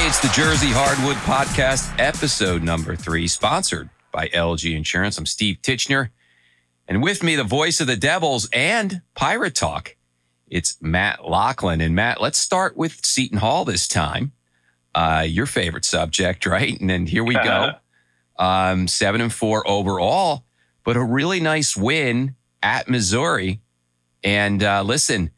Hey, it's the Jersey Hardwood Podcast, episode number three, sponsored by LG Insurance. I'm Steve Titchener, and with me, the voice of the Devils and Pirate Talk. It's Matt Lachlan. And Matt, let's start with Seton Hall this time. Uh, your favorite subject, right? And then here we go. Um, seven and four overall, but a really nice win at Missouri. And uh, listen,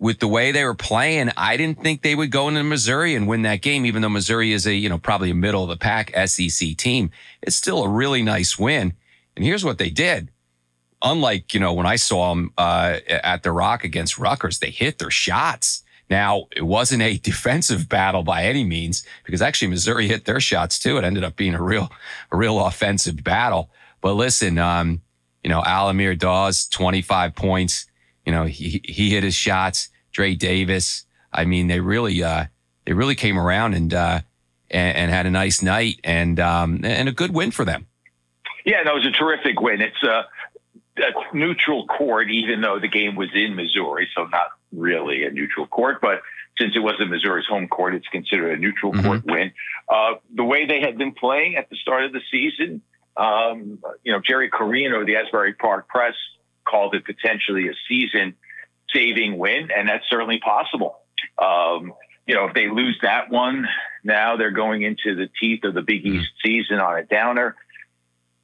with the way they were playing, I didn't think they would go into Missouri and win that game, even though Missouri is a, you know, probably a middle of the pack SEC team. It's still a really nice win. And here's what they did. Unlike, you know, when I saw them uh, at the Rock against Rutgers, they hit their shots. Now, it wasn't a defensive battle by any means because actually Missouri hit their shots too. It ended up being a real, a real offensive battle. But listen, um, you know, Al-Amir Dawes, 25 points. You know, he, he hit his shots. Dre Davis. I mean, they really, uh, they really came around and, uh, and, and had a nice night and, um, and a good win for them. Yeah, it was a terrific win. It's a, a neutral court, even though the game was in Missouri, so not really a neutral court, but since it wasn't Missouri's home court, it's considered a neutral mm-hmm. court win. Uh, the way they had been playing at the start of the season, um, you know, Jerry Carino of the Asbury Park Press called it potentially a season saving win, and that's certainly possible. Um, you know, if they lose that one, now they're going into the teeth of the Big mm. East season on a downer.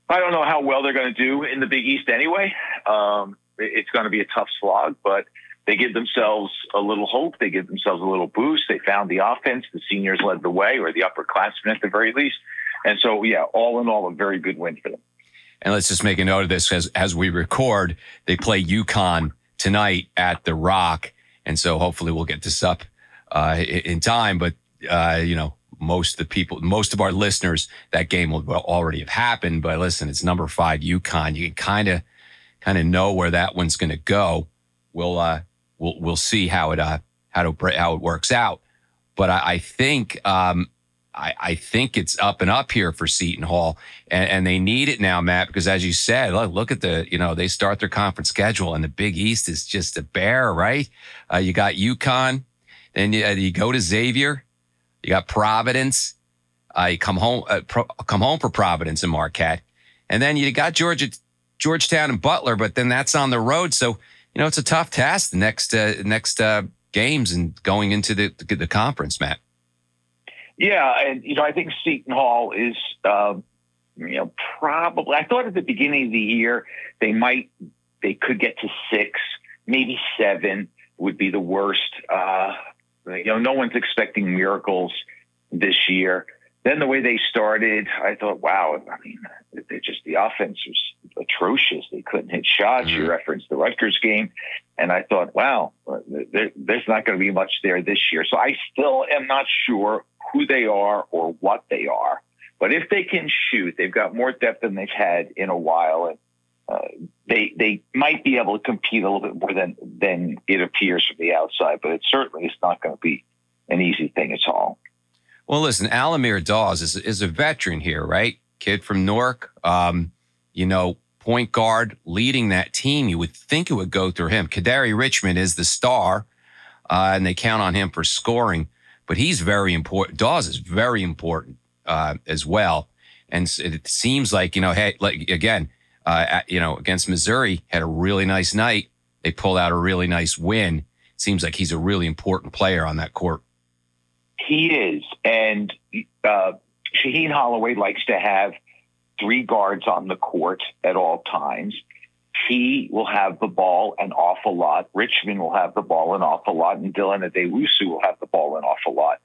I don't know how well they're going to do in the Big East anyway. Um, it's going to be a tough slog, but they give themselves a little hope. They give themselves a little boost. They found the offense. The seniors led the way, or the upperclassmen at the very least. And so, yeah, all in all, a very good win for them. And let's just make a note of this as as we record. They play UConn tonight at the Rock, and so hopefully we'll get this up uh, in time. But uh, you know, most of the people, most of our listeners, that game will already have happened. But listen, it's number five UConn. You can kind of kind of know where that one's going to go. We'll uh, we'll we'll see how it uh how to how it works out. But I, I think um, I, I think it's up and up here for Seton Hall, and, and, they need it now, Matt, because as you said, look, look at the you know they start their conference schedule, and the Big East is just a bear, right? Uh, you got UConn, then you, uh, you, go to Xavier, you got Providence, uh, you come home uh, pro, come home for Providence and Marquette, and then you got Georgia, Georgetown and Butler, but then that's on the road, so you know it's a tough task the next uh, next uh, games and going into the, the the conference, Matt. Yeah, and you know, I think Seton Hall is, uh, you know, probably. I thought at the beginning of the year they might, they could get to six, maybe seven would be the worst. Uh, you know, no one's expecting miracles this year. Then the way they started, I thought, wow. I mean, they just the offense was atrocious. They couldn't hit shots. Mm-hmm. You referenced the Rutgers game, and I thought, wow, there, there's not going to be much there this year. So I still am not sure who they are or what they are. But if they can shoot, they've got more depth than they've had in a while, and uh, they they might be able to compete a little bit more than than it appears from the outside. But it certainly is not going to be an easy thing at all. Well, listen, Al-Amir Dawes is is a veteran here, right? Kid from Newark, um, you know, point guard leading that team. You would think it would go through him. Kadary Richmond is the star, uh, and they count on him for scoring but he's very important. Dawes is very important uh, as well. And it seems like, you know, hey, like again, uh, you know, against Missouri, had a really nice night. They pulled out a really nice win. Seems like he's a really important player on that court. He is. And uh, Shaheen Holloway likes to have three guards on the court at all times. He will have the ball an awful lot. Richmond will have the ball an awful lot, and Dylan Addae-Wusu will have the ball an awful lot.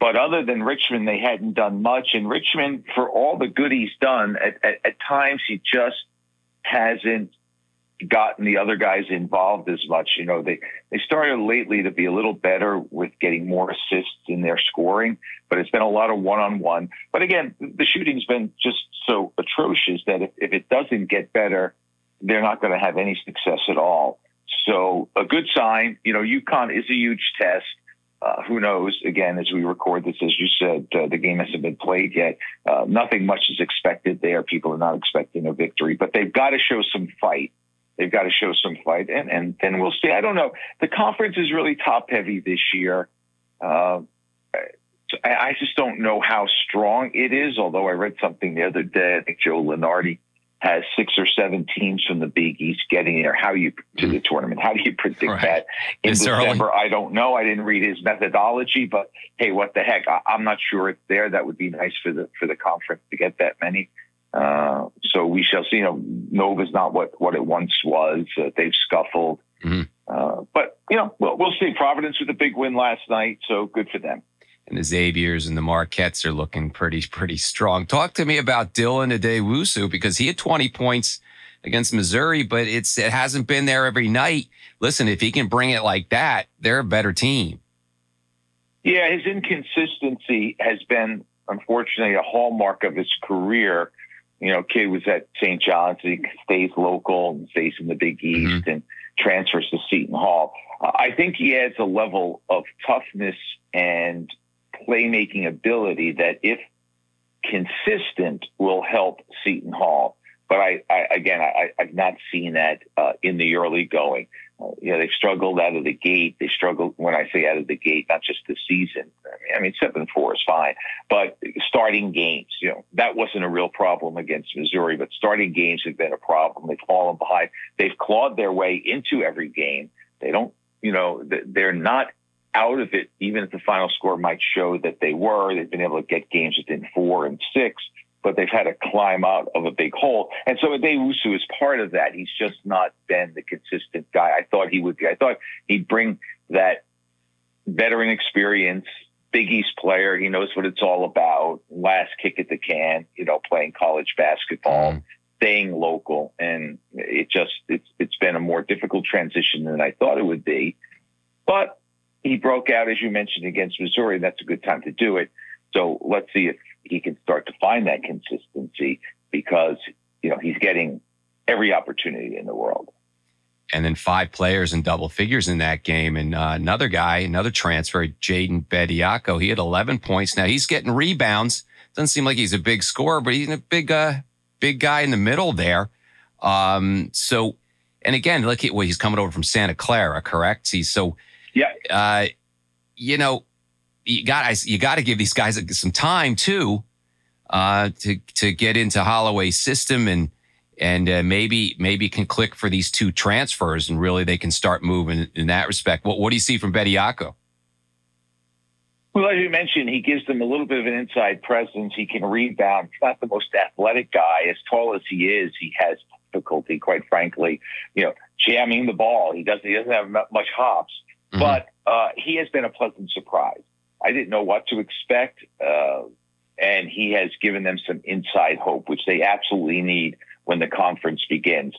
But other than Richmond, they hadn't done much. And Richmond, for all the good he's done, at, at, at times he just hasn't gotten the other guys involved as much. You know, they, they started lately to be a little better with getting more assists in their scoring, but it's been a lot of one on one. But again, the shooting's been just so atrocious that if, if it doesn't get better, they're not going to have any success at all. So a good sign, you know, UConn is a huge test. Uh, who knows? Again, as we record this, as you said, uh, the game hasn't been played yet. Uh, nothing much is expected there. People are not expecting a victory, but they've got to show some fight. They've got to show some fight, and and then we'll see. I don't know. The conference is really top heavy this year. Uh, I just don't know how strong it is. Although I read something the other day, I think Joe Lunardi has six or seven teams from the Big East getting there. How you to the tournament? How do you predict right. that in it's December? Early. I don't know. I didn't read his methodology, but hey, what the heck? I, am not sure it's there. That would be nice for the for the conference to get that many. Uh, so we shall see. You know, Nova's not what what it once was. Uh, they've scuffled, mm-hmm. uh, but you know, we'll, we'll see. Providence with a big win last night, so good for them and the Xaviers and the Marquettes are looking pretty, pretty strong. Talk to me about Dylan Addae-Wusu because he had 20 points against Missouri, but it's, it hasn't been there every night. Listen, if he can bring it like that, they're a better team. Yeah, his inconsistency has been, unfortunately, a hallmark of his career. You know, kid was at St. John's, he stays local and stays in the Big East mm-hmm. and transfers to Seton Hall. I think he adds a level of toughness and playmaking ability that, if consistent, will help Seton Hall. But I, I again, I, have not seen that uh, in the early going. You know, they've struggled out of the gate. They struggled when I say out of the gate, not just the season. I mean, seven four is fine, but starting games, you know, that wasn't a real problem against Missouri. But starting games have been a problem. They've fallen behind. They've clawed their way into every game. They don't, you know, they're not out of it, even if the final score might show that they were. They've been able to get games within four and six, but they've had to climb out of a big hole. And so Addae-Wusu is part of that. He's just not been the consistent guy I thought he would be. I thought he'd bring that veteran experience, Big East player. He knows what it's all about. Last kick at the can, you know, playing college basketball. Mm. Staying local, and it just it's it's been a more difficult transition than I thought it would be. But he broke out, as you mentioned, against Missouri. That's a good time to do it. So let's see if he can start to find that consistency because, you know, he's getting every opportunity in the world. And then five players in double figures in that game. And uh, another guy, another transfer, Jaden Bediako, he had 11 points. Now he's getting rebounds. Doesn't seem like he's a big scorer, but he's a big, uh, big guy in the middle there. Um, so, and again, look at well, he's coming over from Santa Clara, correct? He's so yeah. Uh, you know, you got you got to give these guys some time too uh, to to get into Holloway's system and and uh, maybe maybe can click for these two transfers and really they can start moving in that respect. What what do you see from Bediako? Well, as you mentioned, he gives them a little bit of an inside presence. He can rebound. He's not the most athletic guy. As tall as he is, he has difficulty, quite frankly, you know, jamming the ball. He doesn't he doesn't have much hops. Mm-hmm. But uh, he has been a pleasant surprise. I didn't know what to expect, uh, and he has given them some inside hope, which they absolutely need when the conference begins.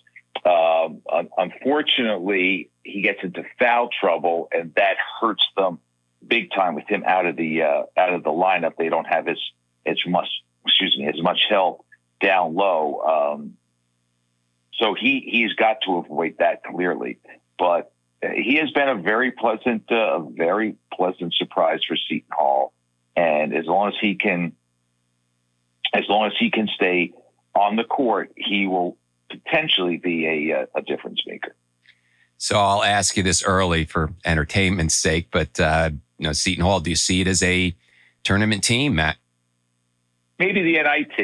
Um, unfortunately, he gets into foul trouble, and that hurts them big time with him out of the uh, out of the lineup. They don't have as as much excuse me as much help down low. Um, so he he's got to avoid that clearly. But he has been a very pleasant, uh, very pleasant surprise for Seton Hall. And as long as he can, as long as he can stay on the court, he will potentially be a, a difference maker. So I'll ask you this early for entertainment's sake, but uh, you know, Seton Hall, do you see it as a tournament team, Matt? Maybe the NIT.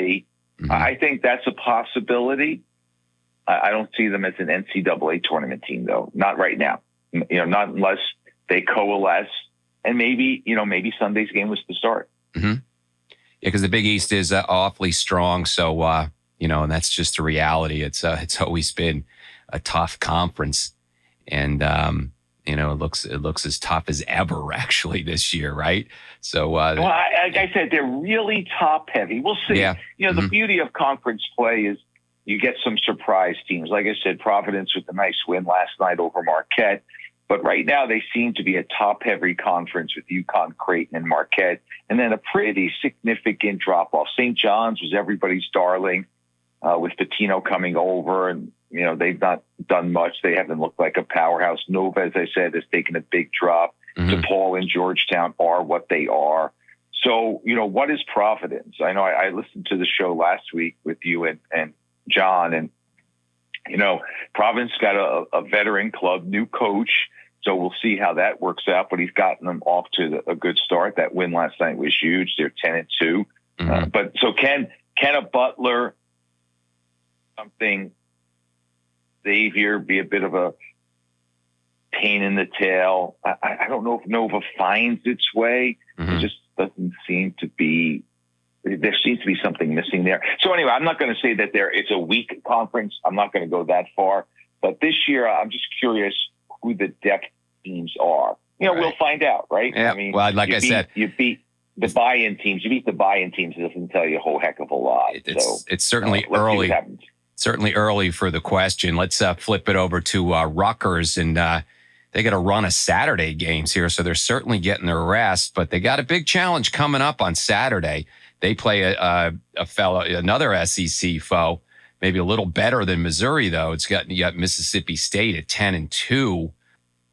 Mm-hmm. I think that's a possibility. I don't see them as an NCAA tournament team, though. Not right now you know, not unless they coalesce. And maybe, you know, maybe Sunday's game was the start. Mm-hmm. Yeah, because the Big East is uh, awfully strong. So, uh, you know, and that's just the reality. It's uh, it's always been a tough conference, and um, you know, it looks it looks as tough as ever actually this year, right? So, uh, well, I, like I said, they're really top heavy. We'll see. Yeah. You know, mm-hmm. the beauty of conference play is you get some surprise teams. Like I said, Providence with a nice win last night over Marquette. But right now, they seem to be a top heavy conference with UConn, Creighton, and Marquette, and then a pretty significant drop off. St. John's was everybody's darling uh, with Pitino coming over, and you know they've not done much. They haven't looked like a powerhouse. Nova, as I said, has taken a big drop. Mm-hmm. DePaul and Georgetown are what they are. So, you know, what is Providence? I know I, I listened to the show last week with you and, and John, and you know, Providence got a, a veteran club, new coach, So we'll see how that works out. But he's gotten them off to a good start. That win last night was huge. They're ten and 2 mm-hmm. uh, but so can can a Butler something Xavier be a bit of a pain in the tail? I, I don't know if Nova finds its way. Mm-hmm. It just doesn't seem to be there seems to be something missing there. So anyway, I'm not going to say that there it's a weak conference. I'm not going to go that far. But this year, I'm just curious who the depth teams are. You know, right. we'll find out, right? Yeah. I mean, well, like I beat, said, you beat the buy-in teams. You beat the buy-in teams. It doesn't tell you a whole heck of a lot. It's so, it's certainly uh, early. Certainly early for the question. Let's uh, flip it over to uh, Rutgers and. Uh, they got to run a Saturday games here, so they're certainly getting their rest. But they got a big challenge coming up on Saturday. They play a, a, a fellow, another SEC foe, maybe a little better than Missouri though. It's got you got Mississippi State at ten and two.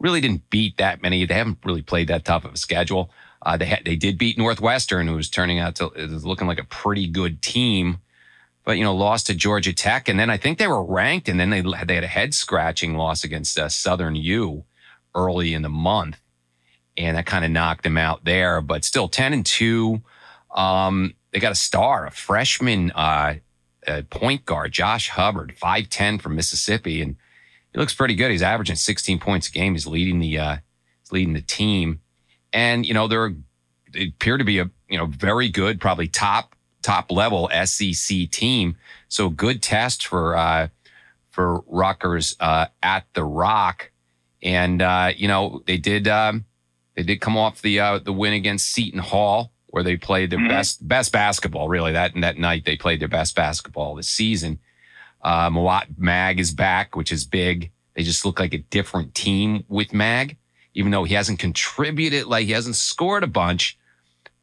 Really didn't beat that many. They haven't really played that tough of a schedule. Uh, they they did beat Northwestern, who was turning out to was looking like a pretty good team, but you know lost to Georgia Tech, and then I think they were ranked, and then they they had a head scratching loss against uh, Southern U early in the month, and that kind of knocked them out there. But still, ten and two. Um, they got a star, a freshman uh, point guard, Josh Hubbard, 5'10 from Mississippi. And he looks pretty good. He's averaging 16 points a game. He's leading the, uh, he's leading the team. And, you know, they're, they appear to be a, you know, very good, probably top, top level SEC team. So good test for, uh, for Rutgers, uh, at the Rock. And, uh, you know, they did, um, they did come off the, uh, the win against Seton Hall where they played their mm-hmm. best best basketball. Really, that that night they played their best basketball this season. Uh, Mawot Mag is back, which is big. They just look like a different team with Mag, even though he hasn't contributed, like he hasn't scored a bunch.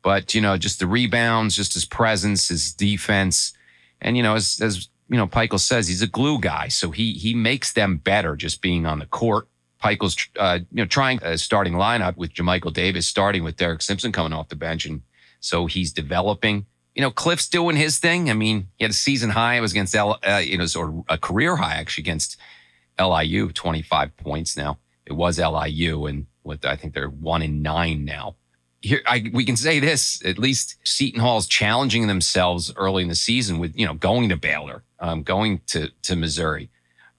But you know, just the rebounds, just his presence, his defense, and you know, as as you know, Pikiell says he's a glue guy, so he he makes them better just being on the court. Pikiell's uh, you know trying a starting lineup with Jamichael Davis starting with Derek Simpson coming off the bench and so he's developing. You know, Cliff's doing his thing. I mean, he had a season high. It was against L, uh, you know, sort of a career high actually against LIU, 25 points now. It was LIU, and with I think they're one in nine now. Here, I, we can say this: at least Seton Hall's challenging themselves early in the season with you know going to Baylor, um, going to to Missouri,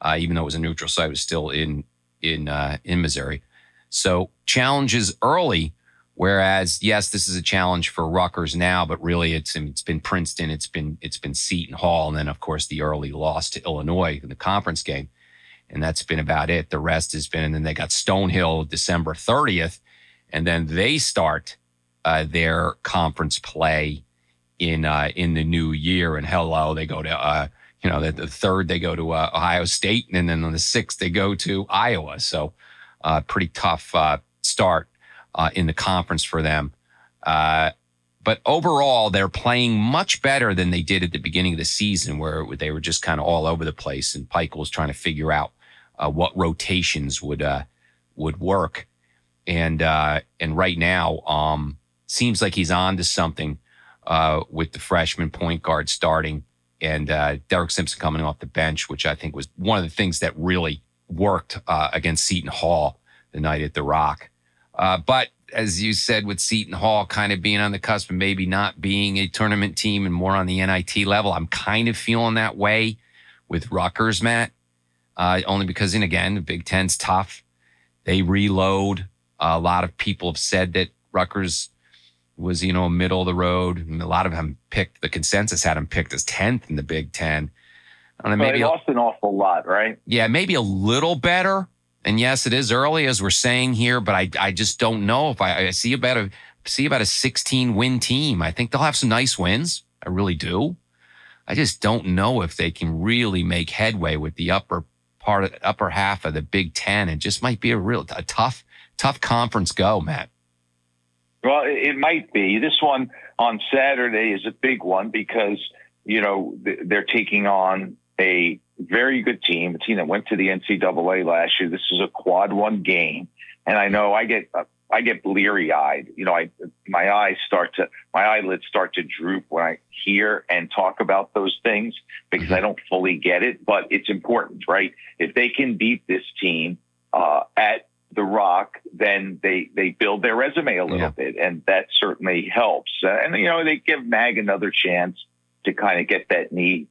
uh, even though it was a neutral site, it was still in in uh, in Missouri. So challenges early Whereas, yes, this is a challenge for Rutgers now, but really it's it's been Princeton, it's been it's been Seton Hall, and then of course the early loss to Illinois in the conference game, and that's been about it. The rest has been, and then they got Stonehill December 30th, and then they start uh, their conference play in uh, in the new year. And hello, they go to uh, you know the, the, third they go to uh, Ohio State, and then on the sixth they go to Iowa. So uh, pretty tough uh, start uh, in the conference for them. Uh, but overall, they're playing much better than they did at the beginning of the season, where they were just kind of all over the place, and Pike was trying to figure out uh, what rotations would uh, would work. And uh, and right now, um, seems like he's on to something uh, with the freshman point guard starting and Derek Simpson coming off the bench, which I think was one of the things that really worked against Seton Hall the night at the Rock. Uh, but as you said, with Seton Hall kind of being on the cusp and maybe not being a tournament team and more on the NIT level, I'm kind of feeling that way with Rutgers, Matt. Uh, only because, and again, the Big Ten's tough. They reload. Uh, a lot of people have said that Rutgers was, you know, middle of the road. And a lot of them picked, the consensus had them picked as 10th in the Big Ten. I don't know, maybe well, they lost a, an awful lot, right? Yeah, maybe a little better and yes, it is early as we're saying here, but I, I just don't know if I, I see about a see about a 16 win team. I think they'll have some nice wins. I really do. I just don't know if they can really make headway with the upper part of upper half of the Big Ten. It just might be a real a tough, tough conference go, Matt. Well, it might be. This one on Saturday is a big one because, you know, they're taking on a very good team, a team that went to the NCAA last year. This is a quad one game, and I know I get I get bleary eyed. You know, I my eyes start to my eyelids start to droop when I hear and talk about those things because I don't fully get it. But it's important, right? If they can beat this team uh, at the Rock, then they they build their resume a little yeah. bit, and that certainly helps. Uh, and you know, they give Mag another chance to kind of get that knee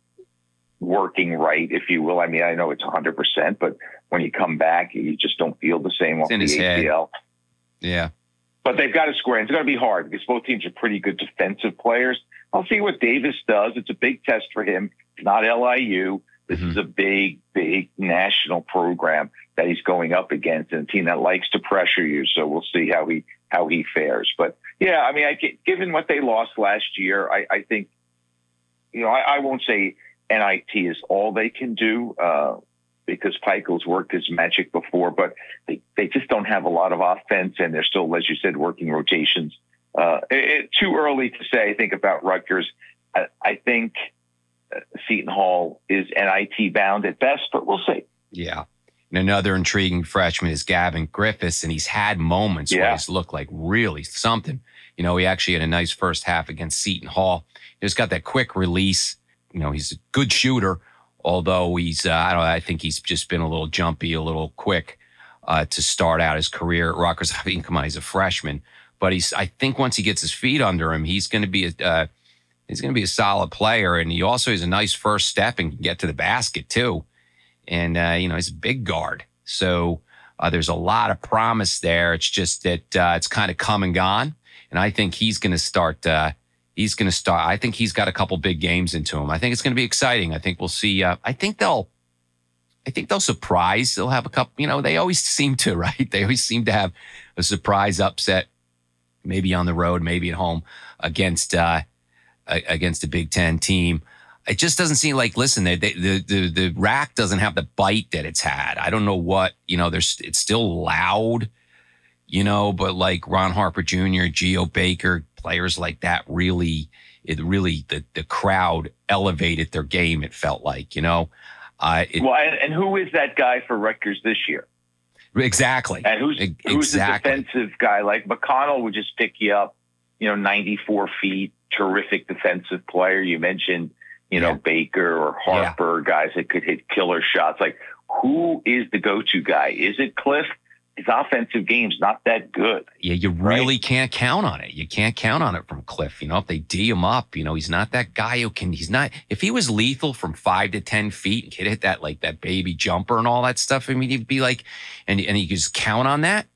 working right, if you will. I mean, I know it's 100, percent but when you come back, you just don't feel the same it's off the ACL. Head. Yeah. But they've got to square. It's going to be hard because both teams are pretty good defensive players. I'll see what Davis does. It's a big test for him. It's not LIU. This mm-hmm. is a big, big national program that he's going up against, and a team that likes to pressure you. So we'll see how he how he fares. But yeah, I mean, I, given what they lost last year, I, I think you know I, I, won't say NIT is all they can do. Uh, because Pikiell's worked his magic before, but they, they just don't have a lot of offense, and they're still, as you said, working rotations. Uh, it, it, too early to say, I think, about Rutgers. I, I think uh, Seton Hall is NIT bound at best, but we'll see. Yeah. And another intriguing freshman is Gavin Griffiths, and he's had moments yeah. where he's looked like really something. You know, he actually had a nice first half against Seton Hall. He just got that quick release. You know, he's a good shooter, although he's uh, I don't I think he's just been a little jumpy, a little quick uh, to start out his career at Rutgers. I mean, come on, he's a freshman, but he's I think once he gets his feet under him, he's going to be a uh, he's going to be a solid player, and he also has a nice first step and can get to the basket too, and uh, you know he's a big guard, so. Uh, there's a lot of promise there. It's just that uh, it's kind of come and gone, and I think he's going to start he's going to start. I think he's got a couple big games into him. I think it's going to be exciting. I think we'll see. Uh, I think they'll, I think they'll surprise. They'll have a couple. You know, they always seem to, right? They always seem to have a surprise upset, maybe on the road, maybe at home against uh, against a Big Ten team. It just doesn't seem like. Listen, they, they, the the the RAC doesn't have the bite that it's had. I don't know what you know. There's it's still loud you know, but like Ron Harper Jr., Geo Baker, players like that really, it really, the, the crowd elevated their game, it felt like, you know. Uh, it, well, and, and, who is that guy for Rutgers this year? Exactly. And who's, who's exactly. the defensive guy? Like McConnell would just pick you up, you know, 94 feet, terrific defensive player. You mentioned, you know, Baker or Harper, yeah. guys that could hit killer shots. Like, who is the go to guy? Is it Cliff? His offensive game's not that good. Yeah, you really right? can't count on it. You can't count on it from Cliff. You know, if they D him up, you know, he's not that guy who can, he's not, if he was lethal from five to 10 feet and could hit that, like that baby jumper and all that stuff, I mean, he'd be like, and, and he could just count on that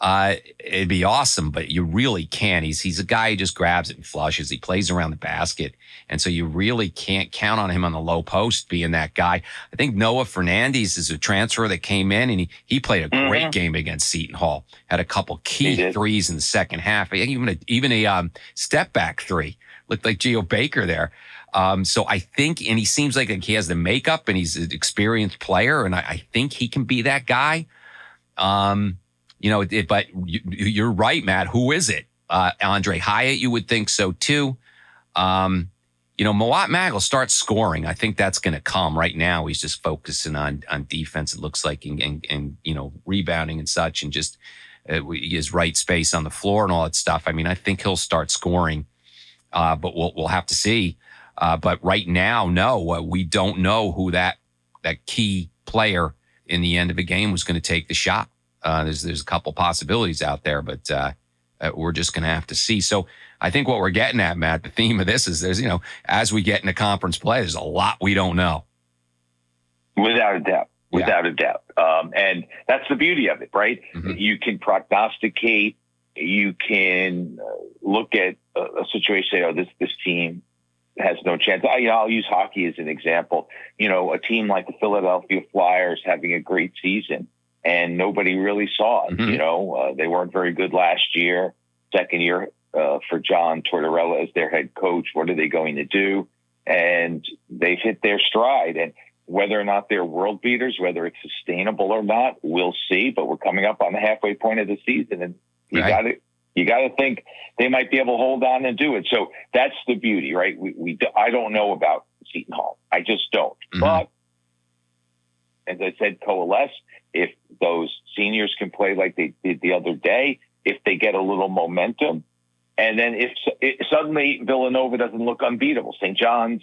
uh, it'd be awesome, but you really can't. He's he's a guy who just grabs it and flushes. He plays around the basket, and so you really can't count on him on the low post being that guy. I think Noah Fernandez is a transfer that came in, and he he played a great mm-hmm. game against Seton Hall. Had a couple key threes in the second half, even a, even a um, step back three. Looked like Geo Baker there. Um, so I think, and he seems like he has the makeup, and he's an experienced player, and I, I think he can be that guy. Um, you know, it, but you, are right, Matt. Who is it? Uh, Aundre Hyatt, you would think so too. Um, you know, Mawot Mag will start scoring. I think that's going to come right now. He's just focusing on on defense. It looks like and and, and you know rebounding and such, and just uh, his right space on the floor and all that stuff. I mean, I think he'll start scoring, uh, but we'll we'll have to see. Uh, but right now, no, uh, we don't know who that that key player in the end of a game was going to take the shot. Uh, there's there's a couple possibilities out there, but uh, uh we're just going to have to see. So I think what we're getting at, Matt, the theme of this is there's you know as we get into conference play, there's a lot we don't know. Without a doubt, without yeah. a doubt, um, and that's the beauty of it, right? Mm-hmm. You can prognosticate, you can uh, look at a, a situation, say, oh, this this team has no chance. I, you know, I'll use hockey as an example. You know, a team like the Philadelphia Flyers having a great season and nobody really saw it. Mm-hmm. You know, uh, they weren't very good last year. Second year uh, for John Tortorella as their head coach. What are they going to do? And they've hit their stride. And whether or not they're world beaters, whether it's sustainable or not, we'll see. But we're coming up on the halfway point of the season, and you right. got to you got to think they might be able to hold on and do it. So that's the beauty, right? We, we I don't know about Seton Hall. I just don't. Mm-hmm. But as I said, coalesce if those seniors can play like they did the other day, if they get a little momentum, and then if, if suddenly Villanova doesn't look unbeatable, St. John's,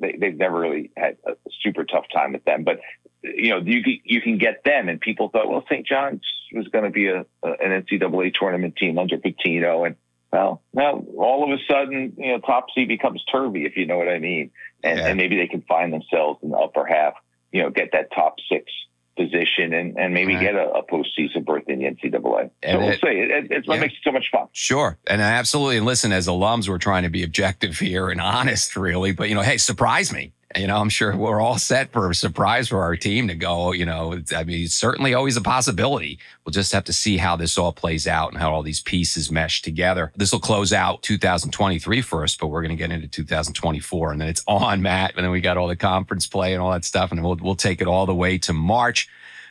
they, have never really had a super tough time with them. But you know, you can, you can get them. And people thought, well, St. John's was going to be a, a, an NCAA tournament team under Pitino. And well, now all of a sudden, you know, top seed becomes turvy, if you know what I mean. And, yeah. and maybe they can find themselves in the upper half, you know, get that top six position and, and maybe right. get a, a, postseason berth in the NCAA. And so we'll it, see. It, it, it's what yeah. makes it so much fun. Sure. And absolutely. And listen, as alums, we're trying to be objective here and honest, really. But, you know, hey, surprise me you know, I'm sure we're all set for a surprise for our team to go. You know, I mean, it's certainly always a possibility. We'll just have to see how this all plays out and how all these pieces mesh together. This will close out 2023 for us, but we're going to get into 2024, and then it's on, Matt. And then we got all the conference play and all that stuff, and we'll we'll take it all the way to March.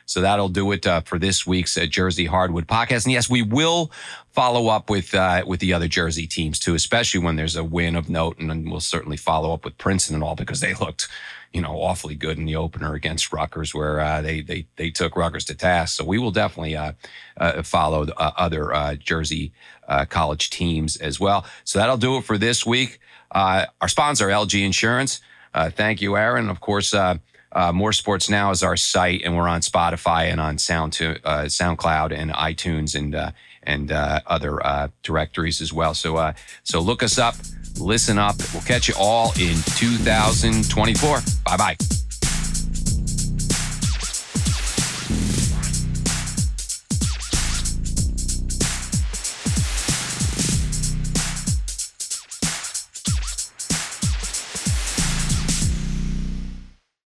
So that'll do it uh, for this week's uh, Jersey Hardwood podcast. And yes, we will follow up with uh, with the other Jersey teams too, especially when there's a win of note, and we'll certainly follow up with Princeton and all because they looked, you know, awfully good in the opener against Rutgers, where uh, they they they took Rutgers to task. So we will definitely uh, uh, follow the, other Jersey college teams as well. So that'll do it for this week. our sponsor, LG Insurance. thank you, Aaron. Of course. Uh, More Sports Now is our site, and we're on Spotify and on Sound to, uh, SoundCloud and iTunes and uh, and uh, other uh, directories as well. So uh, so look us up, listen up. We'll catch you all in 2024. Bye bye.